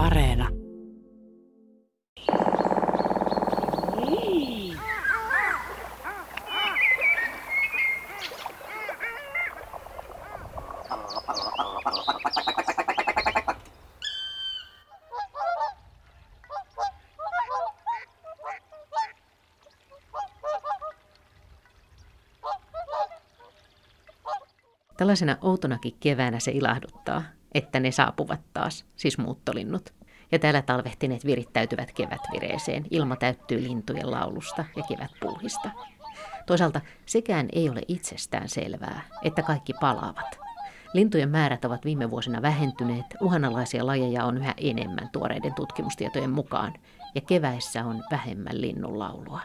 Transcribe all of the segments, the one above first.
Areena. Tällaisena outonakin keväänä se ilahduttaa, että ne saapuvat taas, siis muuttolinnut. Ja täällä talvehtineet virittäytyvät kevätvireeseen, ilma täyttyy lintujen laulusta ja kevätpuuhista. Toisaalta sekään ei ole itsestään selvää, että kaikki palaavat. Lintujen määrät ovat viime vuosina vähentyneet, uhanalaisia lajeja on yhä enemmän tuoreiden tutkimustietojen mukaan, ja keväissä on vähemmän linnunlaulua.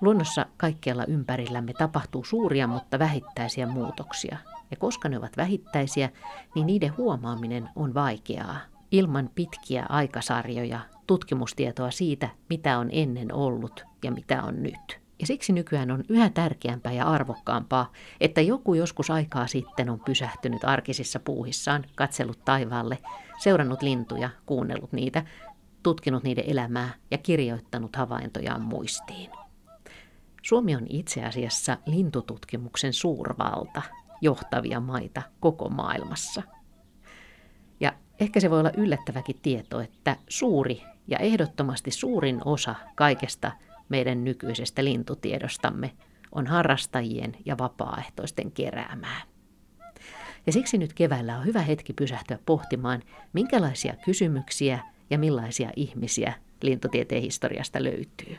Luonnossa kaikkialla ympärillämme tapahtuu suuria, mutta vähittäisiä muutoksia. Ja koska ne ovat vähittäisiä, niin niiden huomaaminen on vaikeaa. Ilman pitkiä aikasarjoja, tutkimustietoa siitä, mitä on ennen ollut ja mitä on nyt. Ja siksi nykyään on yhä tärkeämpää ja arvokkaampaa, että joku joskus aikaa sitten on pysähtynyt arkisissa puuhissaan, katsellut taivaalle, seurannut lintuja, kuunnellut niitä, tutkinut niiden elämää ja kirjoittanut havaintojaan muistiin. Suomi on itse asiassa lintututkimuksen suurvalta, johtavia maita koko maailmassa. Ja ehkä se voi olla yllättäväkin tieto, että suuri ja ehdottomasti suurin osa kaikesta meidän nykyisestä lintutiedostamme on harrastajien ja vapaaehtoisten keräämää. Ja siksi nyt keväällä on hyvä hetki pysähtyä pohtimaan, minkälaisia kysymyksiä ja millaisia ihmisiä lintutieteen historiasta löytyy.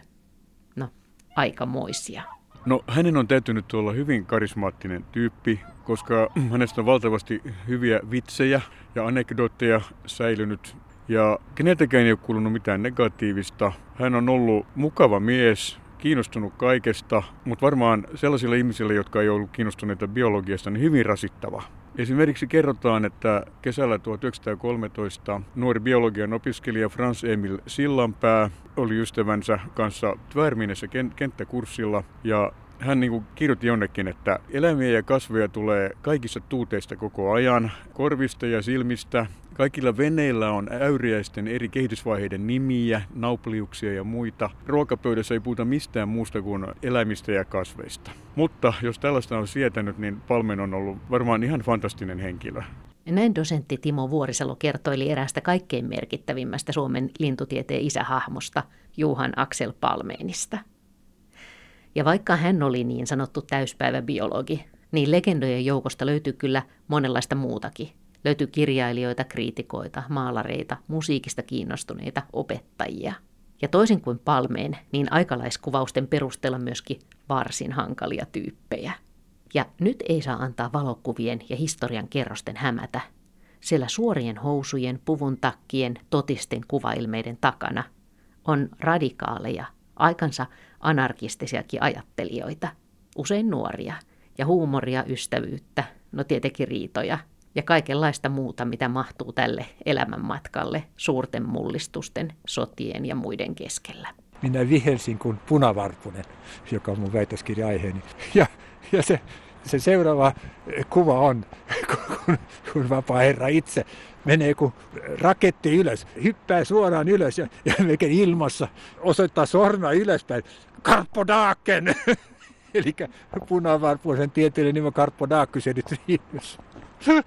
No, aikamoisia. No hänen on täytynyt olla hyvin karismaattinen tyyppi, koska hänestä on valtavasti hyviä vitsejä ja anekdootteja säilynyt. Ja keneltäkään ei ole kuulunut mitään negatiivista. Hän on ollut mukava mies, kiinnostunut kaikesta, mutta varmaan sellaisille ihmisille, jotka ei ollut kiinnostuneita biologiasta, niin hyvin rasittava. Esimerkiksi kerrotaan, että kesällä 1913 nuori biologian opiskelija Frans Emil Sillanpää oli ystävänsä kanssa Tvärminessä kenttäkurssilla ja hän niin kuin kirjoitti jonnekin, että eläimiä ja kasveja tulee kaikissa tuuteista koko ajan, korvista ja silmistä. Kaikilla veneillä on äyriäisten eri kehitysvaiheiden nimiä, naupliuksia ja muita. Ruokapöydässä ei puhuta mistään muusta kuin eläimistä ja kasveista. Mutta jos tällaista on sietänyt, niin Palmen on ollut varmaan ihan fantastinen henkilö. Näin dosentti Timo Vuorisalo kertoili eräästä kaikkein merkittävimmästä Suomen lintutieteen isähahmosta, Juhan Aksel Palmeenista – ja vaikka hän oli niin sanottu täyspäiväbiologi, niin legendojen joukosta löytyy kyllä monenlaista muutakin. Löytyy kirjailijoita, kriitikoita, maalareita, musiikista kiinnostuneita, opettajia. Ja toisin kuin Palmeen, niin aikalaiskuvausten perusteella myöskin varsin hankalia tyyppejä. Ja nyt ei saa antaa valokuvien ja historian kerrosten hämätä. Siellä suorien housujen, puvun takkien, totisten kuvailmeiden takana on radikaaleja, aikansa anarkistisiakin ajattelijoita, usein nuoria, ja huumoria, ystävyyttä, no tietenkin riitoja ja kaikenlaista muuta, mitä mahtuu tälle elämänmatkalle suurten mullistusten, sotien ja muiden keskellä. Minä vihelsin kuin punavarpunen, joka on mun väitöskirja aiheeni. Ja, ja se, se seuraava kuva on, kun, kun vapaa herra itse menee kuin raketti ylös, hyppää suoraan ylös ja, ja ilmassa osoittaa sormea ylöspäin. Karpodaaken! Eli punavarpuisen tieteellinen nimi Karpodaakkys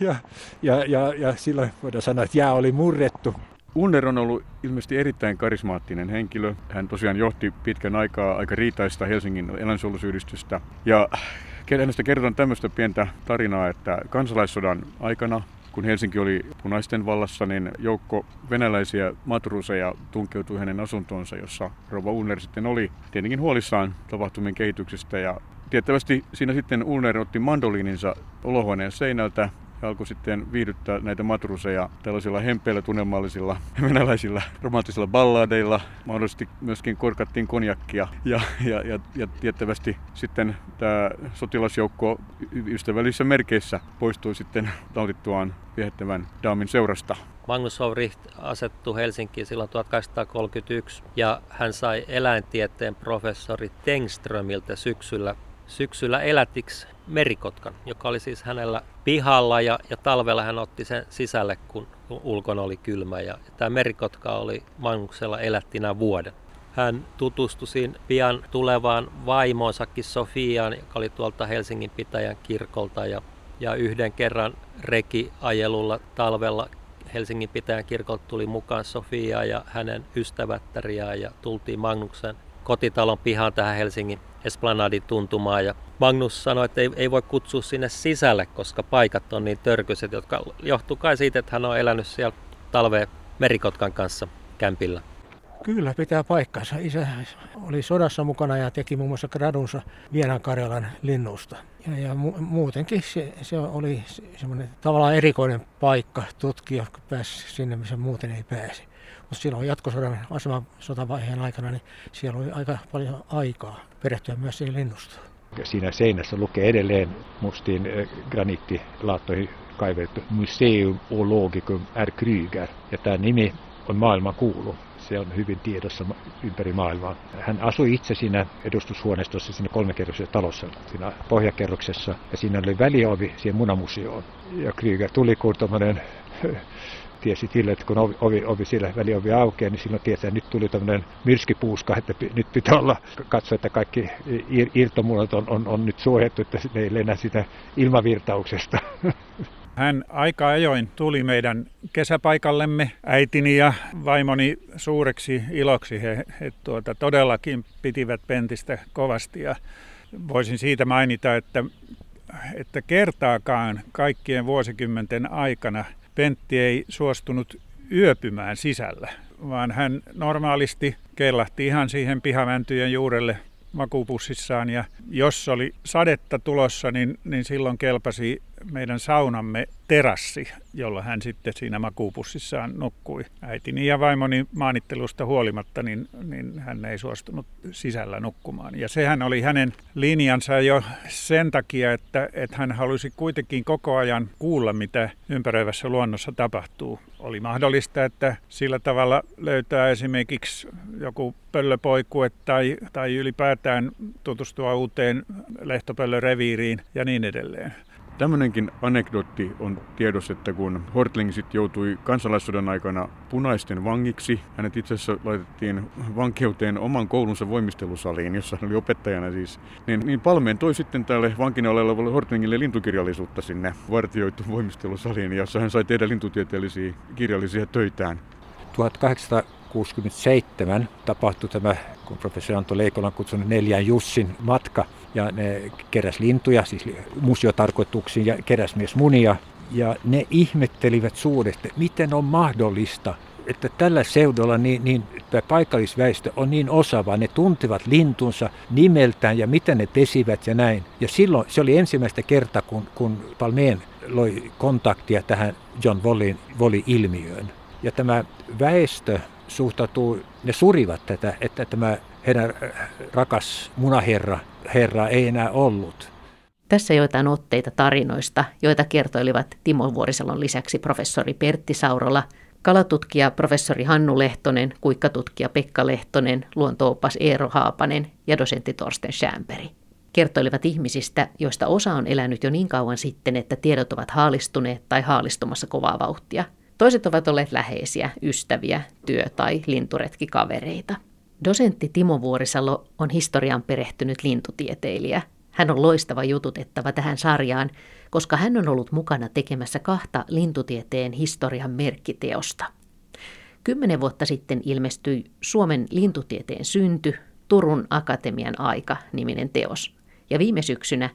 ja, ja, ja, ja silloin voidaan sanoa, että jää oli murrettu. Unner on ollut ilmeisesti erittäin karismaattinen henkilö. Hän tosiaan johti pitkän aikaa aika riitaista Helsingin eläinsuojelusyhdistystä. Ja hänestä kerrotaan tämmöistä pientä tarinaa, että kansalaissodan aikana kun Helsinki oli punaisten vallassa, niin joukko venäläisiä matruseja tunkeutui hänen asuntoonsa, jossa Rova Ulner sitten oli tietenkin huolissaan tapahtumien kehityksestä. Ja tiettävästi siinä sitten Ulner otti mandoliininsa olohuoneen seinältä ja alkoi sitten viihdyttää näitä matruseja tällaisilla hempeillä tunnelmallisilla venäläisillä romanttisilla balladeilla. Mahdollisesti myöskin korkattiin konjakkia ja, ja, ja, ja tiettävästi sitten tämä sotilasjoukko ystävällisissä merkeissä poistui sitten nautittuaan viehättävän daamin seurasta. Magnus Howricht asettui Helsinkiin silloin 1831 ja hän sai eläintieteen professori Tengströmiltä syksyllä syksyllä elätiksi merikotkan, joka oli siis hänellä pihalla ja, ja talvella hän otti sen sisälle, kun ulkona oli kylmä. Ja, ja tämä merikotka oli Magnuksella elättinä vuoden. Hän tutustui siinä pian tulevaan vaimoonsakin Sofiaan, joka oli tuolta Helsingin pitäjän kirkolta. Ja, ja yhden kerran rekiajelulla talvella Helsingin pitäjän kirkolta tuli mukaan Sofia ja hänen ystävättäriään ja tultiin Magnuksen kotitalon pihaan tähän Helsingin Esplanadin tuntumaan. Ja Magnus sanoi, että ei, ei voi kutsua sinne sisälle, koska paikat on niin törkyiset, jotka johtuu kai siitä, että hän on elänyt siellä talveen merikotkan kanssa kämpillä. Kyllä, pitää paikkansa. Isä oli sodassa mukana ja teki muun muassa gradunsa Vienan Karjalan linnusta. Ja, ja mu- muutenkin se, se oli semmoinen tavallaan erikoinen paikka tutkia, kun pääsi sinne, missä muuten ei pääse. Mutta silloin jatkosodan aseman sotavaiheen aikana, niin siellä oli aika paljon aikaa perehtyä myös siihen linnustoon. Siinä seinässä lukee edelleen mustiin eh, graniittilaattoihin kaivettu Museum Ologicum R. Kryger. Ja tämä nimi on maailman kuulu. Se on hyvin tiedossa ympäri maailmaa. Hän asui itse siinä edustushuoneistossa siinä kolmekerroksessa talossa, siinä pohjakerroksessa. Ja siinä oli väliovi siihen munamuseoon. Ja Kryger tuli kuin tiesi sille, että kun ovi, ovi, ovi siellä väliovi aukeaa, niin silloin tietää, että nyt tuli tämmöinen myrskypuuska, että nyt pitää olla katsoa, että kaikki ir, on, on, on nyt suojattu, että ne ei lennä sitä ilmavirtauksesta. Hän aika ajoin tuli meidän kesäpaikallemme äitini ja vaimoni suureksi iloksi. He, he tuota, todellakin pitivät Pentistä kovasti ja voisin siitä mainita, että, että kertaakaan kaikkien vuosikymmenten aikana Pentti ei suostunut yöpymään sisällä, vaan hän normaalisti kellahti ihan siihen pihamäntyjen juurelle makupussissaan ja jos oli sadetta tulossa, niin, niin silloin kelpasi meidän saunamme terassi, jolla hän sitten siinä makuupussissaan nukkui. Äitini ja vaimoni maanittelusta huolimatta, niin, niin hän ei suostunut sisällä nukkumaan. Ja sehän oli hänen linjansa jo sen takia, että, että hän halusi kuitenkin koko ajan kuulla, mitä ympäröivässä luonnossa tapahtuu. Oli mahdollista, että sillä tavalla löytää esimerkiksi joku pöllöpoikue tai, tai ylipäätään tutustua uuteen lehtopöllöreviiriin ja niin edelleen. Tämmöinenkin anekdootti on tiedossa, että kun Hortling sitten joutui kansalaissodan aikana punaisten vangiksi, hänet itse asiassa laitettiin vankeuteen oman koulunsa voimistelusaliin, jossa hän oli opettajana siis, niin, niin Palmeen toi sitten tälle vankina olevalle Hortlingille lintukirjallisuutta sinne vartioitu voimistelusaliin, jossa hän sai tehdä lintutieteellisiä kirjallisia töitään. 1867 tapahtui tämä, kun professori Anto Leikola on kutsunut neljän Jussin matka, ja ne keräs lintuja, siis museotarkoituksiin ja keräs myös munia. Ja ne ihmettelivät suuresti, miten on mahdollista, että tällä seudulla niin, niin paikallisväestö on niin osaava, ne tuntivat lintunsa nimeltään ja miten ne pesivät ja näin. Ja silloin se oli ensimmäistä kertaa, kun, kun Palmeen loi kontaktia tähän John Wallin, Wally-ilmiöön. Ja tämä väestö suhtautuu, ne surivat tätä, että tämä heidän rakas munaherra herra ei enää ollut. Tässä joitain otteita tarinoista, joita kertoilivat Timo Vuorisalon lisäksi professori Pertti Saurola, kalatutkija professori Hannu Lehtonen, kuikkatutkija Pekka Lehtonen, luontoopas Eero Haapanen ja dosentti Torsten Schämperi. Kertoilivat ihmisistä, joista osa on elänyt jo niin kauan sitten, että tiedot ovat haalistuneet tai haalistumassa kovaa vauhtia. Toiset ovat olleet läheisiä, ystäviä, työ- tai linturetkikavereita. Dosentti Timo Vuorisalo on historian perehtynyt lintutieteilijä. Hän on loistava jututettava tähän sarjaan, koska hän on ollut mukana tekemässä kahta lintutieteen historian merkkiteosta. Kymmenen vuotta sitten ilmestyi Suomen lintutieteen synty, Turun Akatemian aika niminen teos. Ja viime syksynä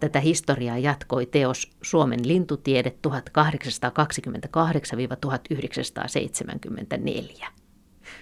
tätä historiaa jatkoi teos Suomen lintutiede 1828-1974.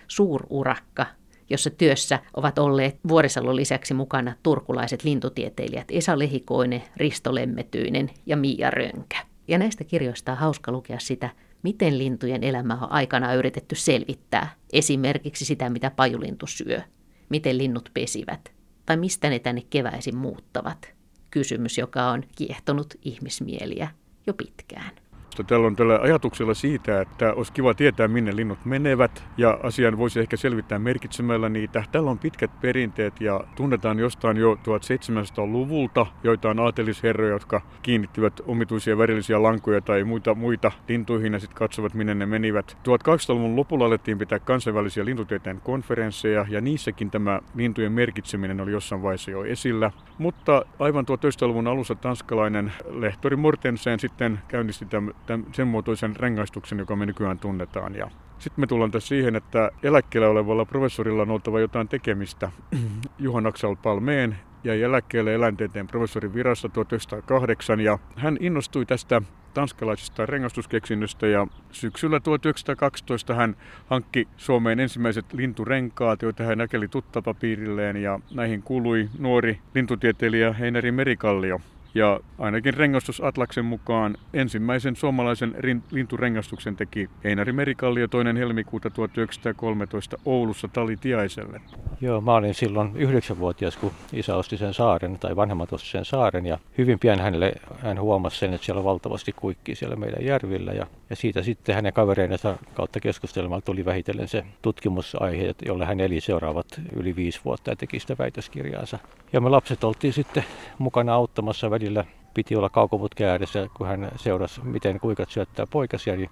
Suururakka jossa työssä ovat olleet Vuorisalon lisäksi mukana turkulaiset lintutieteilijät Esa Lehikoinen, Risto Lemmetyinen ja Mia Rönkä. Ja näistä kirjoista on hauska lukea sitä, miten lintujen elämää on aikana yritetty selvittää. Esimerkiksi sitä, mitä pajulintu syö, miten linnut pesivät tai mistä ne tänne keväisin muuttavat. Kysymys, joka on kiehtonut ihmismieliä jo pitkään. Mutta tällä on tällä ajatuksella siitä, että olisi kiva tietää, minne linnut menevät ja asian voisi ehkä selvittää merkitsemällä niitä. Tällä on pitkät perinteet ja tunnetaan jostain jo 1700-luvulta joitain aatelisherroja, jotka kiinnittivät omituisia värillisiä lankoja tai muita, muita lintuihin ja sitten katsovat, minne ne menivät. 1800-luvun lopulla alettiin pitää kansainvälisiä lintutieteen konferensseja ja niissäkin tämä lintujen merkitseminen oli jossain vaiheessa jo esillä. Mutta aivan 1900-luvun alussa tanskalainen lehtori Mortensen sitten käynnisti tämän, tämän, sen muotoisen rengaistuksen, joka me nykyään tunnetaan. Ja sitten me tullaan tässä siihen, että eläkkeellä olevalla professorilla on oltava jotain tekemistä. Juhan Aksel Palmeen jäi eläkkeelle eläintieteen professorin virassa 1908 ja hän innostui tästä tanskalaisesta rengastuskeksinnöstä ja syksyllä 1912 hän hankki Suomeen ensimmäiset linturenkaat, joita hän näkeli tuttapapiirilleen ja näihin kuului nuori lintutieteilijä Heineri Merikallio. Ja ainakin rengastusatlaksen mukaan ensimmäisen suomalaisen linturengastuksen teki Einari Merikallio toinen helmikuuta 1913 Oulussa Talitiaiselle. Joo, mä olin silloin yhdeksänvuotias, kun isä osti sen saaren, tai vanhemmat osti sen saaren, ja hyvin pian hänelle, hän huomasi sen, että siellä on valtavasti kuikkia siellä meidän järvillä, ja, ja siitä sitten hänen kavereidensa kautta keskustelmalla tuli vähitellen se tutkimusaihe, jolle hän eli seuraavat yli viisi vuotta ja teki sitä väitöskirjaansa. Ja me lapset oltiin sitten mukana auttamassa välillä piti olla kaukoputki ääressä, kun hän seurasi, miten kuikat syöttää poikasia, niin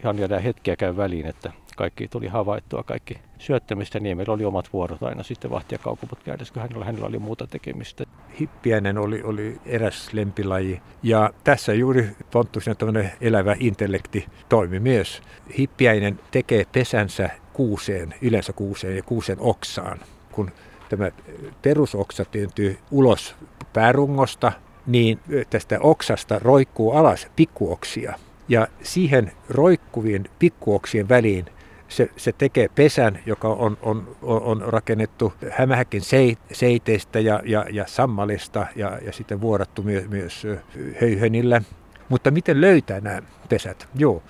ihan jäädään hetkeäkään väliin, että kaikki tuli havaittua, kaikki syöttämistä, niin meillä oli omat vuorot aina sitten vahtia kaukoputki ääressä, kun hänellä, hänellä oli muuta tekemistä. Hippiäinen oli, oli eräs lempilaji ja tässä juuri Ponttusen elävä intellekti toimi myös. Hippiäinen tekee pesänsä kuuseen, yleensä kuuseen ja kuusen oksaan. Kun tämä perusoksa tyyntyy ulos päärungosta, niin tästä oksasta roikkuu alas pikkuoksia. Ja siihen roikkuvien pikkuoksien väliin se, se tekee pesän, joka on, on, on rakennettu hämähäkin seiteistä ja, ja, ja sammalista ja, ja sitten vuorattu myös, myös höyhenillä. Mutta miten löytää nämä pesät? Joo,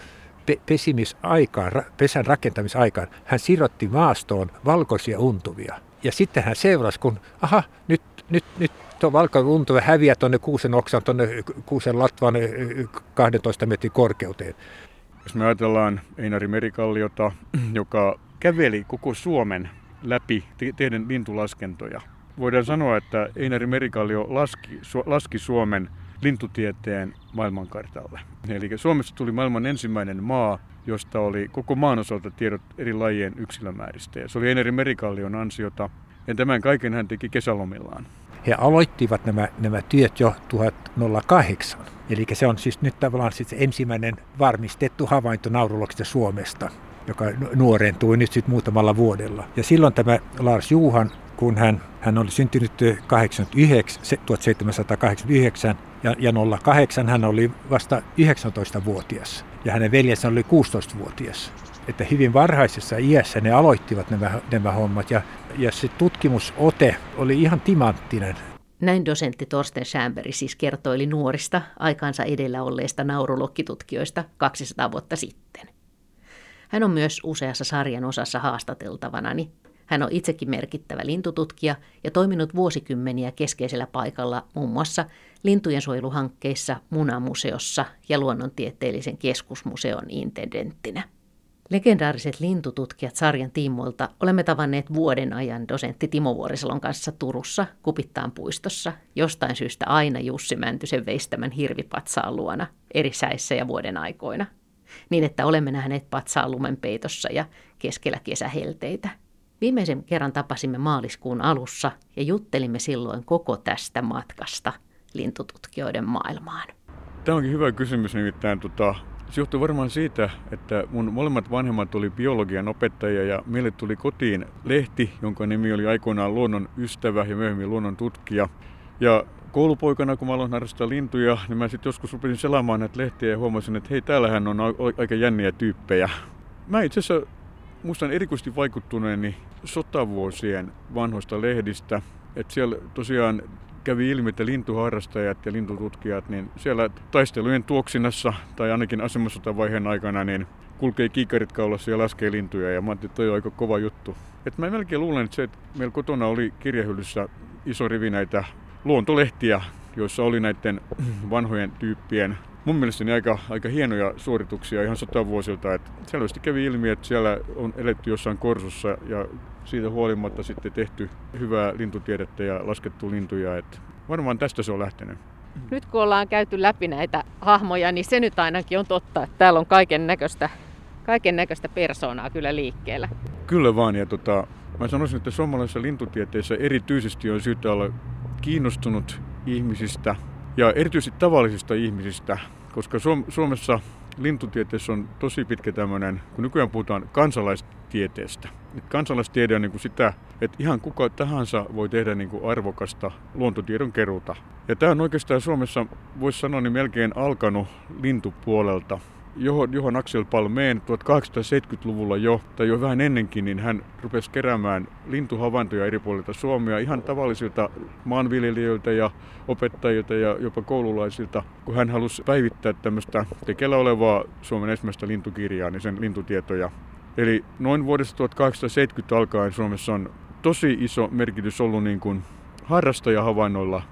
pe- pesimisaikaan, pesän rakentamisaikaan hän sirotti maastoon valkoisia untuvia. Ja sitten hän seurasi, kun aha, nyt, nyt, nyt tuo valkountuva häviää tuonne kuusen oksan, tuonne kuusen latvan 12 metrin korkeuteen. Jos me ajatellaan Einari Merikalliota, joka käveli koko Suomen läpi teidän lintulaskentoja, voidaan sanoa, että Einari Merikallio laski, laski Suomen lintutieteen maailmankartalle. Eli Suomessa tuli maailman ensimmäinen maa, josta oli koko maan osalta tiedot eri lajien yksilömääristä. Ja se oli Einari Merikallion ansiota, ja tämän kaiken hän teki kesälomillaan. He aloittivat nämä, nämä työt jo 1008. Eli se on siis nyt tavallaan siis ensimmäinen varmistettu havainto nauruloksista Suomesta, joka nuorentui nyt sitten muutamalla vuodella. Ja silloin tämä Lars Juhan, kun hän, hän oli syntynyt 89, 1789 ja, ja 08 hän oli vasta 19-vuotias ja hänen veljensä oli 16-vuotias että hyvin varhaisessa iässä ne aloittivat nämä, nämä hommat ja, ja se tutkimusote oli ihan timanttinen. Näin dosentti Torsten Schämberi siis kertoili nuorista aikaansa edellä olleista naurulokkitutkijoista 200 vuotta sitten. Hän on myös useassa sarjan osassa haastateltavanani. Hän on itsekin merkittävä lintututkija ja toiminut vuosikymmeniä keskeisellä paikalla muun muassa lintujen suojeluhankkeissa Munamuseossa ja luonnontieteellisen keskusmuseon intendenttinä. Legendaariset lintututkijat sarjan tiimoilta olemme tavanneet vuoden ajan dosentti Timo Vuorisalon kanssa Turussa Kupittaan puistossa, jostain syystä aina Jussi Mäntysen veistämän hirvipatsaan luona, eri säissä ja vuoden aikoina. Niin, että olemme nähneet patsaan lumen peitossa ja keskellä kesähelteitä. Viimeisen kerran tapasimme maaliskuun alussa ja juttelimme silloin koko tästä matkasta lintututkijoiden maailmaan. Tämä onkin hyvä kysymys, nimittäin tota, se johtuu varmaan siitä, että mun molemmat vanhemmat oli biologian opettajia ja meille tuli kotiin lehti, jonka nimi oli aikoinaan luonnon ystävä ja myöhemmin luonnon tutkija. Ja koulupoikana, kun mä aloin harrastaa lintuja, niin mä sitten joskus rupesin selaamaan näitä lehtiä ja huomasin, että hei, täällähän on aika jänniä tyyppejä. Mä itse asiassa muistan erikoisesti vaikuttuneeni sotavuosien vanhoista lehdistä. Että siellä tosiaan kävi ilmi, että lintuharrastajat ja lintututkijat, niin siellä taistelujen tuoksinassa tai ainakin vaiheen aikana, niin kulkee kiikarit kaulassa ja laskee lintuja ja mä ajattelin, että toi on aika kova juttu. Et mä melkein luulen, että se, että meillä kotona oli kirjahyllyssä iso rivi näitä luontolehtiä, joissa oli näiden vanhojen tyyppien mun mielestäni aika, aika hienoja suorituksia ihan sotavuosilta. että selvästi kävi ilmi, että siellä on eletty jossain korsussa ja siitä huolimatta sitten tehty hyvää lintutiedettä ja laskettu lintuja. että varmaan tästä se on lähtenyt. Nyt kun ollaan käyty läpi näitä hahmoja, niin se nyt ainakin on totta, että täällä on kaiken näköistä kaiken näköistä persoonaa kyllä liikkeellä. Kyllä vaan, ja tota, mä sanoisin, että suomalaisessa lintutieteessä erityisesti on syytä olla kiinnostunut ihmisistä ja erityisesti tavallisista ihmisistä, koska Suomessa lintutieteessä on tosi pitkä tämmöinen, kun nykyään puhutaan kansalaistieteestä. kansalaistiede on niin kuin sitä, että ihan kuka tahansa voi tehdä niin kuin arvokasta luontotiedon keruuta. Ja tämä on oikeastaan Suomessa, voisi sanoa, niin melkein alkanut lintupuolelta johon Axel Palmeen 1870-luvulla jo, tai jo vähän ennenkin, niin hän rupesi keräämään lintuhavaintoja eri puolilta Suomea, ihan tavallisilta maanviljelijöiltä ja opettajilta ja jopa koululaisilta, kun hän halusi päivittää tämmöistä tekeillä olevaa Suomen ensimmäistä lintukirjaa, niin sen lintutietoja. Eli noin vuodesta 1870 alkaen Suomessa on tosi iso merkitys ollut niin kuin harrastajahavainnoilla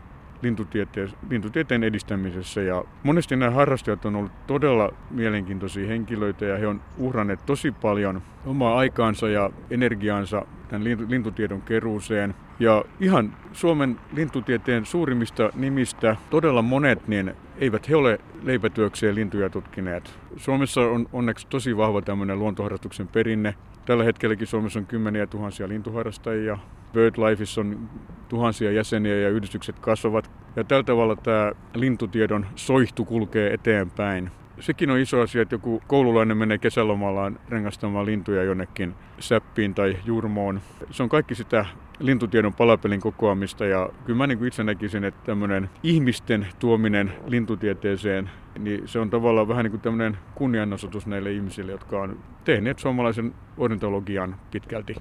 lintutieteen, lintutieteen edistämisessä. Ja monesti nämä harrastajat on ollut todella mielenkiintoisia henkilöitä ja he on uhranneet tosi paljon omaa aikaansa ja energiaansa tämän lintutiedon keruuseen. Ja ihan Suomen lintutieteen suurimmista nimistä todella monet, niin eivät he ole leipätyökseen lintuja tutkineet. Suomessa on onneksi tosi vahva tämmöinen luontoharrastuksen perinne. Tällä hetkelläkin Suomessa on kymmeniä tuhansia lintuharrastajia. BirdLifeissa on tuhansia jäseniä ja yhdistykset kasvavat. Ja tällä tavalla tämä lintutiedon soihtu kulkee eteenpäin. Sekin on iso asia, että joku koululainen menee kesälomallaan rengastamaan lintuja jonnekin säppiin tai jurmoon. Se on kaikki sitä lintutiedon palapelin kokoamista ja kyllä mä niin itse näkisin, että tämmöinen ihmisten tuominen lintutieteeseen, niin se on tavallaan vähän niin kuin tämmöinen kunnianosoitus näille ihmisille, jotka on tehneet suomalaisen ornitologian pitkälti.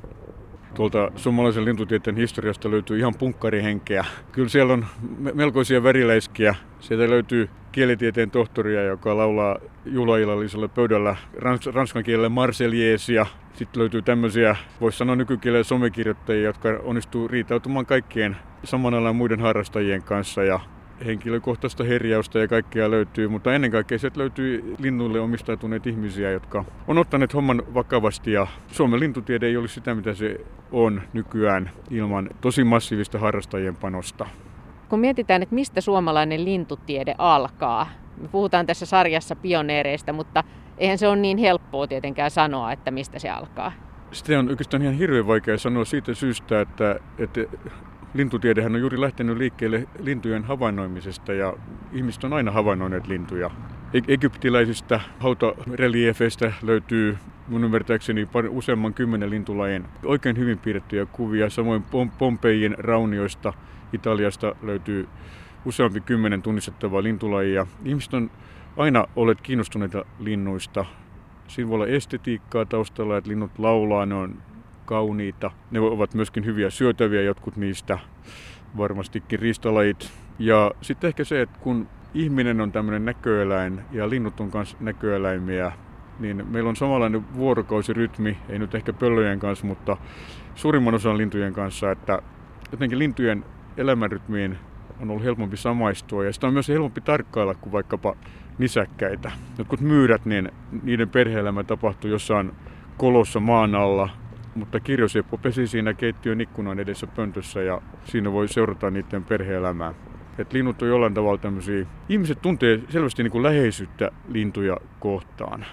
Tuolta suomalaisen lintutieteen historiasta löytyy ihan punkkarihenkeä. Kyllä siellä on melkoisia värileiskiä. Sieltä löytyy kielitieteen tohtoria, joka laulaa juhlaillallisella pöydällä rans- ranskan kielellä marseljeesia. Sitten löytyy tämmöisiä, voisi sanoa nykykielellä somekirjoittajia, jotka onnistuu riitautumaan kaikkien samanalla muiden harrastajien kanssa ja henkilökohtaista herjausta ja kaikkea löytyy, mutta ennen kaikkea sieltä löytyy linnuille omistautuneet ihmisiä, jotka on ottaneet homman vakavasti ja Suomen lintutiede ei olisi sitä, mitä se on nykyään ilman tosi massiivista harrastajien panosta. Kun mietitään, että mistä suomalainen lintutiede alkaa, me puhutaan tässä sarjassa pioneereista, mutta eihän se ole niin helppoa tietenkään sanoa, että mistä se alkaa. Sitä on oikeastaan ihan hirveän vaikea sanoa siitä syystä, että, että lintutiedehän on juuri lähtenyt liikkeelle lintujen havainnoimisesta ja ihmiset on aina havainnoineet lintuja. E- egyptiläisistä hautareliefeistä löytyy mun ymmärtääkseni useamman kymmenen lintulajien oikein hyvin piirrettyjä kuvia. Samoin Pompeijin raunioista Italiasta löytyy useampi kymmenen tunnistettavaa lintulajia. Ihmiset on aina olleet kiinnostuneita linnuista. Siinä voi olla estetiikkaa taustalla, että linnut laulaa, ne on kauniita. Ne ovat myöskin hyviä syötäviä, jotkut niistä varmastikin riistalajit. Ja sitten ehkä se, että kun ihminen on tämmöinen näköeläin ja linnut on myös näköeläimiä, niin meillä on samanlainen vuorokausirytmi, ei nyt ehkä pöllöjen kanssa, mutta suurimman osan lintujen kanssa, että jotenkin lintujen elämänrytmiin on ollut helpompi samaistua ja sitä on myös helpompi tarkkailla kuin vaikkapa nisäkkäitä. Jotkut myyrät, niin niiden perheelämä tapahtuu jossain kolossa maan alla mutta kirjoseppo pesi siinä keittiön ikkunan edessä pöntössä ja siinä voi seurata niiden perheelämää. Et linnut on jollain tavalla tämmöisiä, ihmiset tuntee selvästi niin kuin läheisyyttä lintuja kohtaan.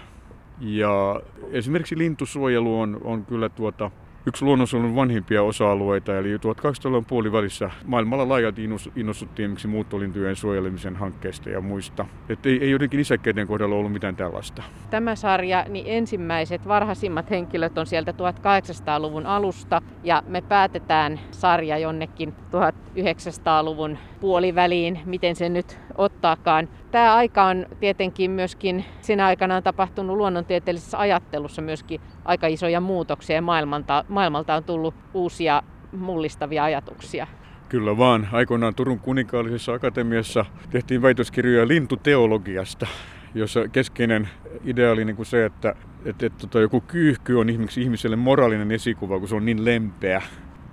Ja esimerkiksi lintusuojelu on, on kyllä tuota, yksi luonnonsuojelun vanhimpia osa-alueita, eli 1800-luvun puolivälissä maailmalla laajalti innostuttiin miksi muuttolintujen suojelemisen hankkeista ja muista. Että ei, ei jotenkin isäkkäiden kohdalla ollut mitään tällaista. Tämä sarja, niin ensimmäiset varhaisimmat henkilöt on sieltä 1800-luvun alusta, ja me päätetään sarja jonnekin 1900-luvun puoliväliin, miten se nyt ottaakaan. Tämä aika on tietenkin myöskin, siinä aikana on tapahtunut luonnontieteellisessä ajattelussa myöskin aika isoja muutoksia ja maailmalta, maailmalta on tullut uusia mullistavia ajatuksia. Kyllä vaan. Aikoinaan Turun kuninkaallisessa akatemiassa tehtiin väitöskirjoja lintuteologiasta, jossa keskeinen idea oli niin kuin se, että, että, että tota, joku kyyhky on ihmiselle moraalinen esikuva, kun se on niin lempeä.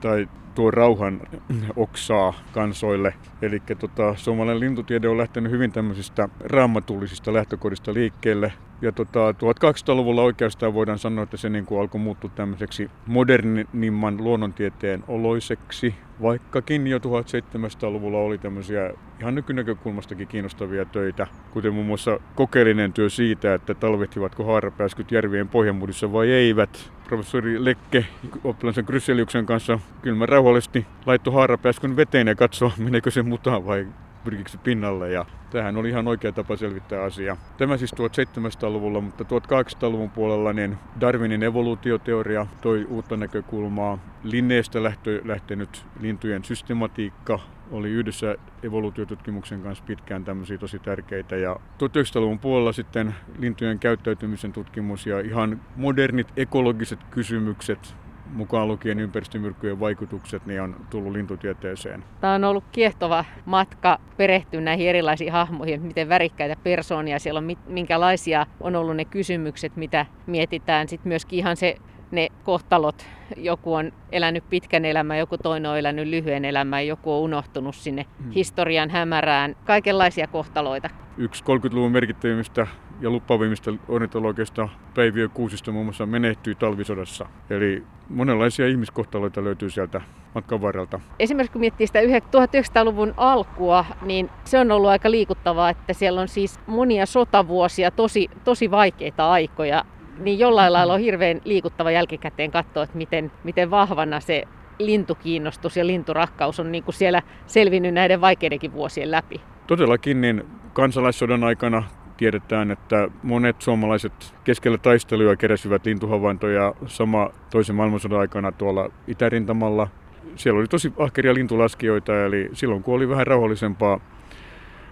Tai tuo rauhan oksaa kansoille. Eli tota, suomalainen lintutiede on lähtenyt hyvin tämmöisistä raamatullisista lähtökohdista liikkeelle. Ja tota, 1200-luvulla oikeastaan voidaan sanoa, että se niin kuin alkoi muuttua tämmöiseksi modernimman luonnontieteen oloiseksi, vaikkakin jo 1700-luvulla oli tämmöisiä ihan nykynäkökulmastakin kiinnostavia töitä, kuten muun muassa kokeellinen työ siitä, että talvehtivatko haarapääskyt järvien pohjamudissa vai eivät. Professori Lekke oppilaisen Krysseliuksen kanssa kylmä rauhallisesti laittoi haarapääskyn veteen ja katsoi, meneekö se mutaan vai pyrkikö se pinnalle. Ja tämähän oli ihan oikea tapa selvittää asiaa. Tämä siis 1700-luvulla, mutta 1800-luvun puolella niin Darwinin evoluutioteoria toi uutta näkökulmaa. Linneestä lähtenyt lintujen systematiikka oli yhdessä evoluutiotutkimuksen kanssa pitkään tämmöisiä tosi tärkeitä. Ja 1900-luvun puolella sitten lintujen käyttäytymisen tutkimus ja ihan modernit ekologiset kysymykset mukaan lukien ympäristömyrkkyjen vaikutukset, niin on tullut lintutieteeseen. Tämä on ollut kiehtova matka perehtyä näihin erilaisiin hahmoihin, miten värikkäitä persoonia siellä on, minkälaisia on ollut ne kysymykset, mitä mietitään. Sitten myöskin ihan se ne kohtalot. Joku on elänyt pitkän elämän, joku toinen on elänyt lyhyen elämän, joku on unohtunut sinne hmm. historian hämärään. Kaikenlaisia kohtaloita. Yksi 30-luvun merkittävimmistä ja lupavimmista ornitologeista Päiviö Kuusisto muun muassa menehtyi talvisodassa. Eli monenlaisia ihmiskohtaloita löytyy sieltä matkan varrelta. Esimerkiksi kun miettii sitä 1900-luvun alkua, niin se on ollut aika liikuttavaa, että siellä on siis monia sotavuosia, tosi, tosi vaikeita aikoja niin jollain lailla on hirveän liikuttava jälkikäteen katsoa, että miten, miten vahvana se lintukiinnostus ja linturakkaus on niin kuin siellä selvinnyt näiden vaikeidenkin vuosien läpi. Todellakin niin kansalaissodan aikana tiedetään, että monet suomalaiset keskellä taisteluja keräsivät lintuhavaintoja sama toisen maailmansodan aikana tuolla itärintamalla. Siellä oli tosi ahkeria lintulaskijoita, eli silloin kun oli vähän rauhallisempaa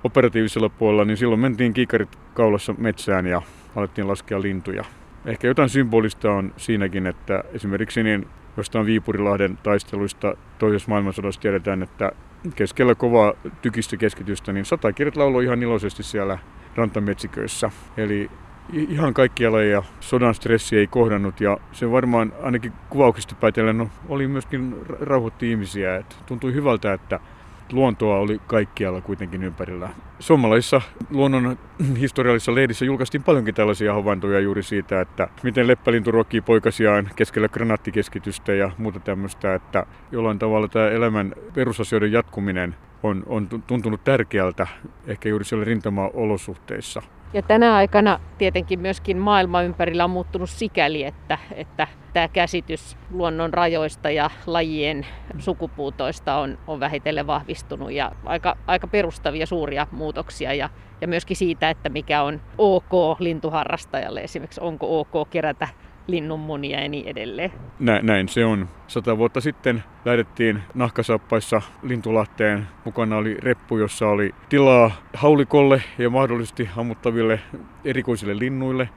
operatiivisella puolella, niin silloin mentiin kiikarit kaulassa metsään ja alettiin laskea lintuja. Ehkä jotain symbolista on siinäkin, että esimerkiksi niin jostain Viipurilahden taisteluista toisessa maailmansodassa tiedetään, että keskellä kovaa tykistä keskitystä, niin satakirjat lauloi ihan iloisesti siellä rantametsiköissä. Eli ihan kaikkia lajeja sodan stressi ei kohdannut ja se varmaan ainakin kuvauksista päätellen no, oli myöskin rauhoitti ihmisiä. Et tuntui hyvältä, että luontoa oli kaikkialla kuitenkin ympärillä. Suomalaisissa luonnon historiallisissa lehdissä julkaistiin paljonkin tällaisia havaintoja juuri siitä, että miten leppälintu ruokkii poikasiaan keskellä granaattikeskitystä ja muuta tämmöistä, että jollain tavalla tämä elämän perusasioiden jatkuminen on, on tuntunut tärkeältä ehkä juuri siellä rintama-olosuhteissa. Ja tänä aikana tietenkin myöskin maailma ympärillä on muuttunut sikäli, että, että tämä käsitys luonnon rajoista ja lajien sukupuutoista on, on vähitellen vahvistunut ja aika, aika perustavia suuria muutoksia ja, ja myöskin siitä, että mikä on ok lintuharrastajalle esimerkiksi, onko ok kerätä linnunmunia ja niin edelleen. Nä, näin se on. Sata vuotta sitten lähdettiin nahkasappaissa Lintulahteen. Mukana oli reppu, jossa oli tilaa haulikolle ja mahdollisesti ammuttaville erikoisille linnuille.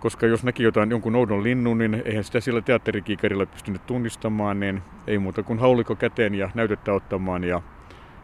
Koska jos näki jotain jonkun oudon linnun, niin eihän sitä sillä teatterikiikarilla pystynyt tunnistamaan, niin ei muuta kuin hauliko käteen ja näytettä ottamaan. Ja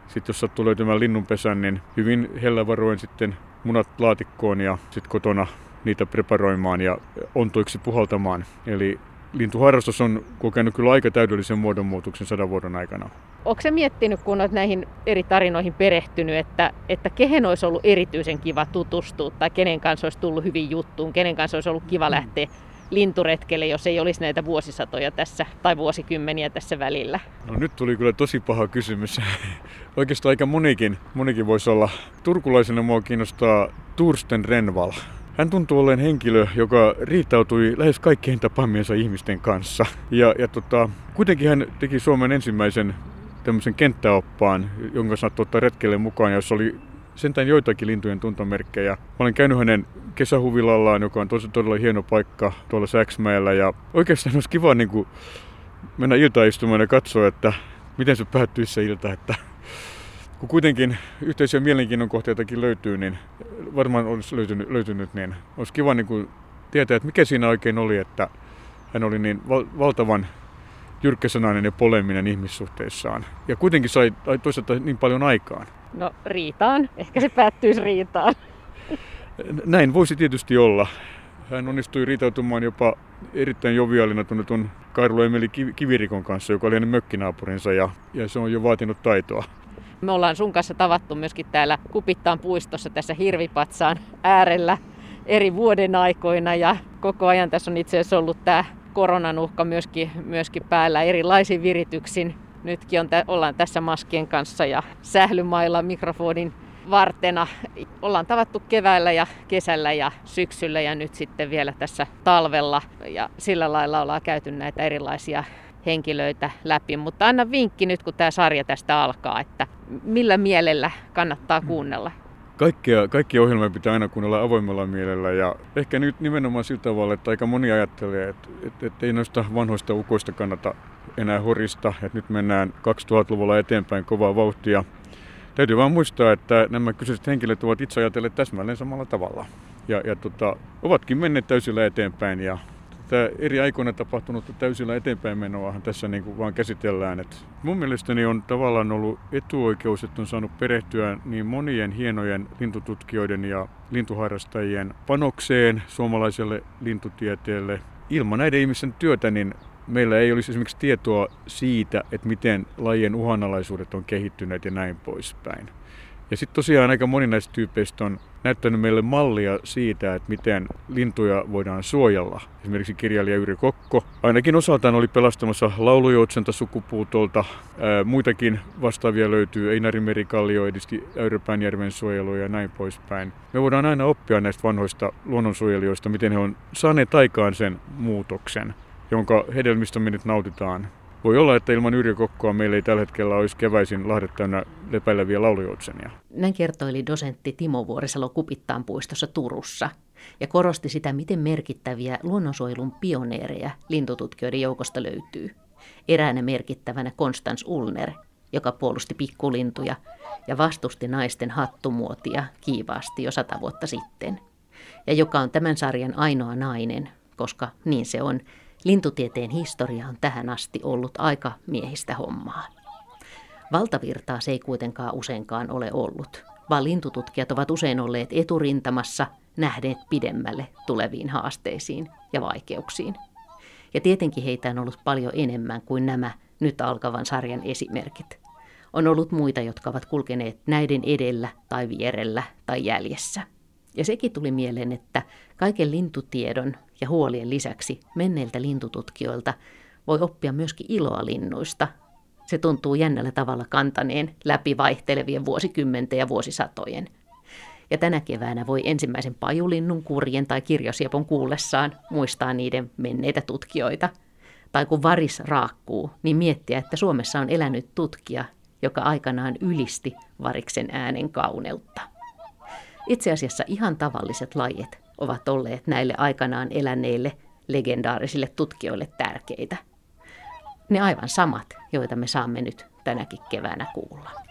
sitten jos sattuu löytymään linnunpesän, niin hyvin hellävaroin sitten munat laatikkoon ja sitten kotona niitä preparoimaan ja ontoiksi puhaltamaan. Eli lintuharrastus on kokenut kyllä aika täydellisen muodonmuutoksen sadan vuoden aikana. Onko se miettinyt, kun olet näihin eri tarinoihin perehtynyt, että, että kehen olisi ollut erityisen kiva tutustua tai kenen kanssa olisi tullut hyvin juttuun, kenen kanssa olisi ollut kiva lähteä linturetkelle, jos ei olisi näitä vuosisatoja tässä tai vuosikymmeniä tässä välillä? No nyt tuli kyllä tosi paha kysymys. Oikeastaan aika monikin, monikin voisi olla. Turkulaisena mua kiinnostaa Tursten Renval. Hän tuntuu olleen henkilö, joka riittautui lähes kaikkien tapaamiensa ihmisten kanssa. Ja, ja tota, kuitenkin hän teki Suomen ensimmäisen tämmöisen kenttäoppaan, jonka saattoi ottaa retkelle mukaan, jossa oli sentään joitakin lintujen tuntomerkkejä. Mä olen käynyt hänen kesähuvilallaan, joka on tosi todella hieno paikka tuolla Säksmäellä. Ja oikeastaan olisi kiva niin kuin mennä iltaistumaan ja katsoa, että miten se päättyisi se ilta. Että kun kuitenkin yhteisiä mielenkiinnon kohteitakin löytyy, niin varmaan olisi löytynyt, löytynyt niin olisi kiva niin kuin tietää, että mikä siinä oikein oli, että hän oli niin val- valtavan jyrkkäsanainen ja poleminen ihmissuhteissaan. Ja kuitenkin sai toisaalta niin paljon aikaan. No riitaan. Ehkä se päättyisi riitaan. Näin voisi tietysti olla. hän onnistui riitautumaan jopa erittäin joviaalina tunnetun Karlo Emeli Kivirikon kanssa, joka oli hänen mökkinaapurinsa ja, ja se on jo vaatinut taitoa. Me ollaan sun kanssa tavattu myöskin täällä Kupittaan puistossa tässä Hirvipatsaan äärellä eri vuoden aikoina ja koko ajan tässä on itse asiassa ollut tämä koronan uhka myöskin, myöskin päällä erilaisin virityksin. Nytkin on, ollaan tässä maskien kanssa ja sählymailla mikrofonin vartena. Ollaan tavattu keväällä ja kesällä ja syksyllä ja nyt sitten vielä tässä talvella. Ja sillä lailla ollaan käyty näitä erilaisia henkilöitä läpi. Mutta anna vinkki nyt, kun tämä sarja tästä alkaa, että millä mielellä kannattaa kuunnella? Kaikkia, kaikkia ohjelmia pitää aina kuunnella avoimella mielellä ja ehkä nyt nimenomaan sillä tavalla, että aika moni ajattelee, että, että, että ei noista vanhoista ukoista kannata enää horista, että nyt mennään 2000-luvulla eteenpäin kovaa vauhtia. Täytyy vaan muistaa, että nämä kyseiset henkilöt ovat itse ajatelleet täsmälleen samalla tavalla. Ja, ja tota, ovatkin menneet täysillä eteenpäin ja Tämä eri aikoina tapahtunutta täysillä eteenpäin menoahan tässä niin vaan käsitellään. Et mun mielestäni on tavallaan ollut etuoikeus, että on saanut perehtyä niin monien hienojen lintututkijoiden ja lintuharrastajien panokseen suomalaiselle lintutieteelle. Ilman näiden ihmisten työtä niin meillä ei olisi esimerkiksi tietoa siitä, että miten lajien uhanalaisuudet on kehittyneet ja näin poispäin. Ja sitten tosiaan aika moni näistä tyypeistä on näyttänyt meille mallia siitä, että miten lintuja voidaan suojella. Esimerkiksi kirjailija Yri Kokko ainakin osaltaan oli pelastamassa laulujoutsenta sukupuutolta. Muitakin vastaavia löytyy. Einari Merikallio edisti Äyräpäänjärven suojelua ja näin poispäin. Me voidaan aina oppia näistä vanhoista luonnonsuojelijoista, miten he on saaneet aikaan sen muutoksen, jonka hedelmistä me nyt nautitaan voi olla, että ilman Yrjö Kokkoa meillä ei tällä hetkellä olisi keväisin lahdet täynnä lepäileviä laulujoutsenia. Näin kertoili dosentti Timo Vuorisalo Kupittaan puistossa Turussa ja korosti sitä, miten merkittäviä luonnonsuojelun pioneereja lintututkijoiden joukosta löytyy. Eräänä merkittävänä Konstans Ulner, joka puolusti pikkulintuja ja vastusti naisten hattumuotia kiivaasti jo sata vuotta sitten. Ja joka on tämän sarjan ainoa nainen, koska niin se on, Lintutieteen historia on tähän asti ollut aika miehistä hommaa. Valtavirtaa se ei kuitenkaan useinkaan ole ollut, vaan lintututkijat ovat usein olleet eturintamassa, nähneet pidemmälle tuleviin haasteisiin ja vaikeuksiin. Ja tietenkin heitä on ollut paljon enemmän kuin nämä nyt alkavan sarjan esimerkit. On ollut muita, jotka ovat kulkeneet näiden edellä tai vierellä tai jäljessä. Ja sekin tuli mieleen, että kaiken lintutiedon ja huolien lisäksi menneiltä lintututkijoilta voi oppia myöskin iloa linnuista. Se tuntuu jännällä tavalla kantaneen läpi vaihtelevien vuosikymmenten ja vuosisatojen. Ja tänä keväänä voi ensimmäisen pajulinnun kurjen tai kirjosiepon kuullessaan muistaa niiden menneitä tutkijoita. Tai kun varis raakkuu, niin miettiä, että Suomessa on elänyt tutkija, joka aikanaan ylisti variksen äänen kauneutta. Itse asiassa ihan tavalliset lajit ovat olleet näille aikanaan eläneille legendaarisille tutkijoille tärkeitä. Ne aivan samat, joita me saamme nyt tänäkin keväänä kuulla.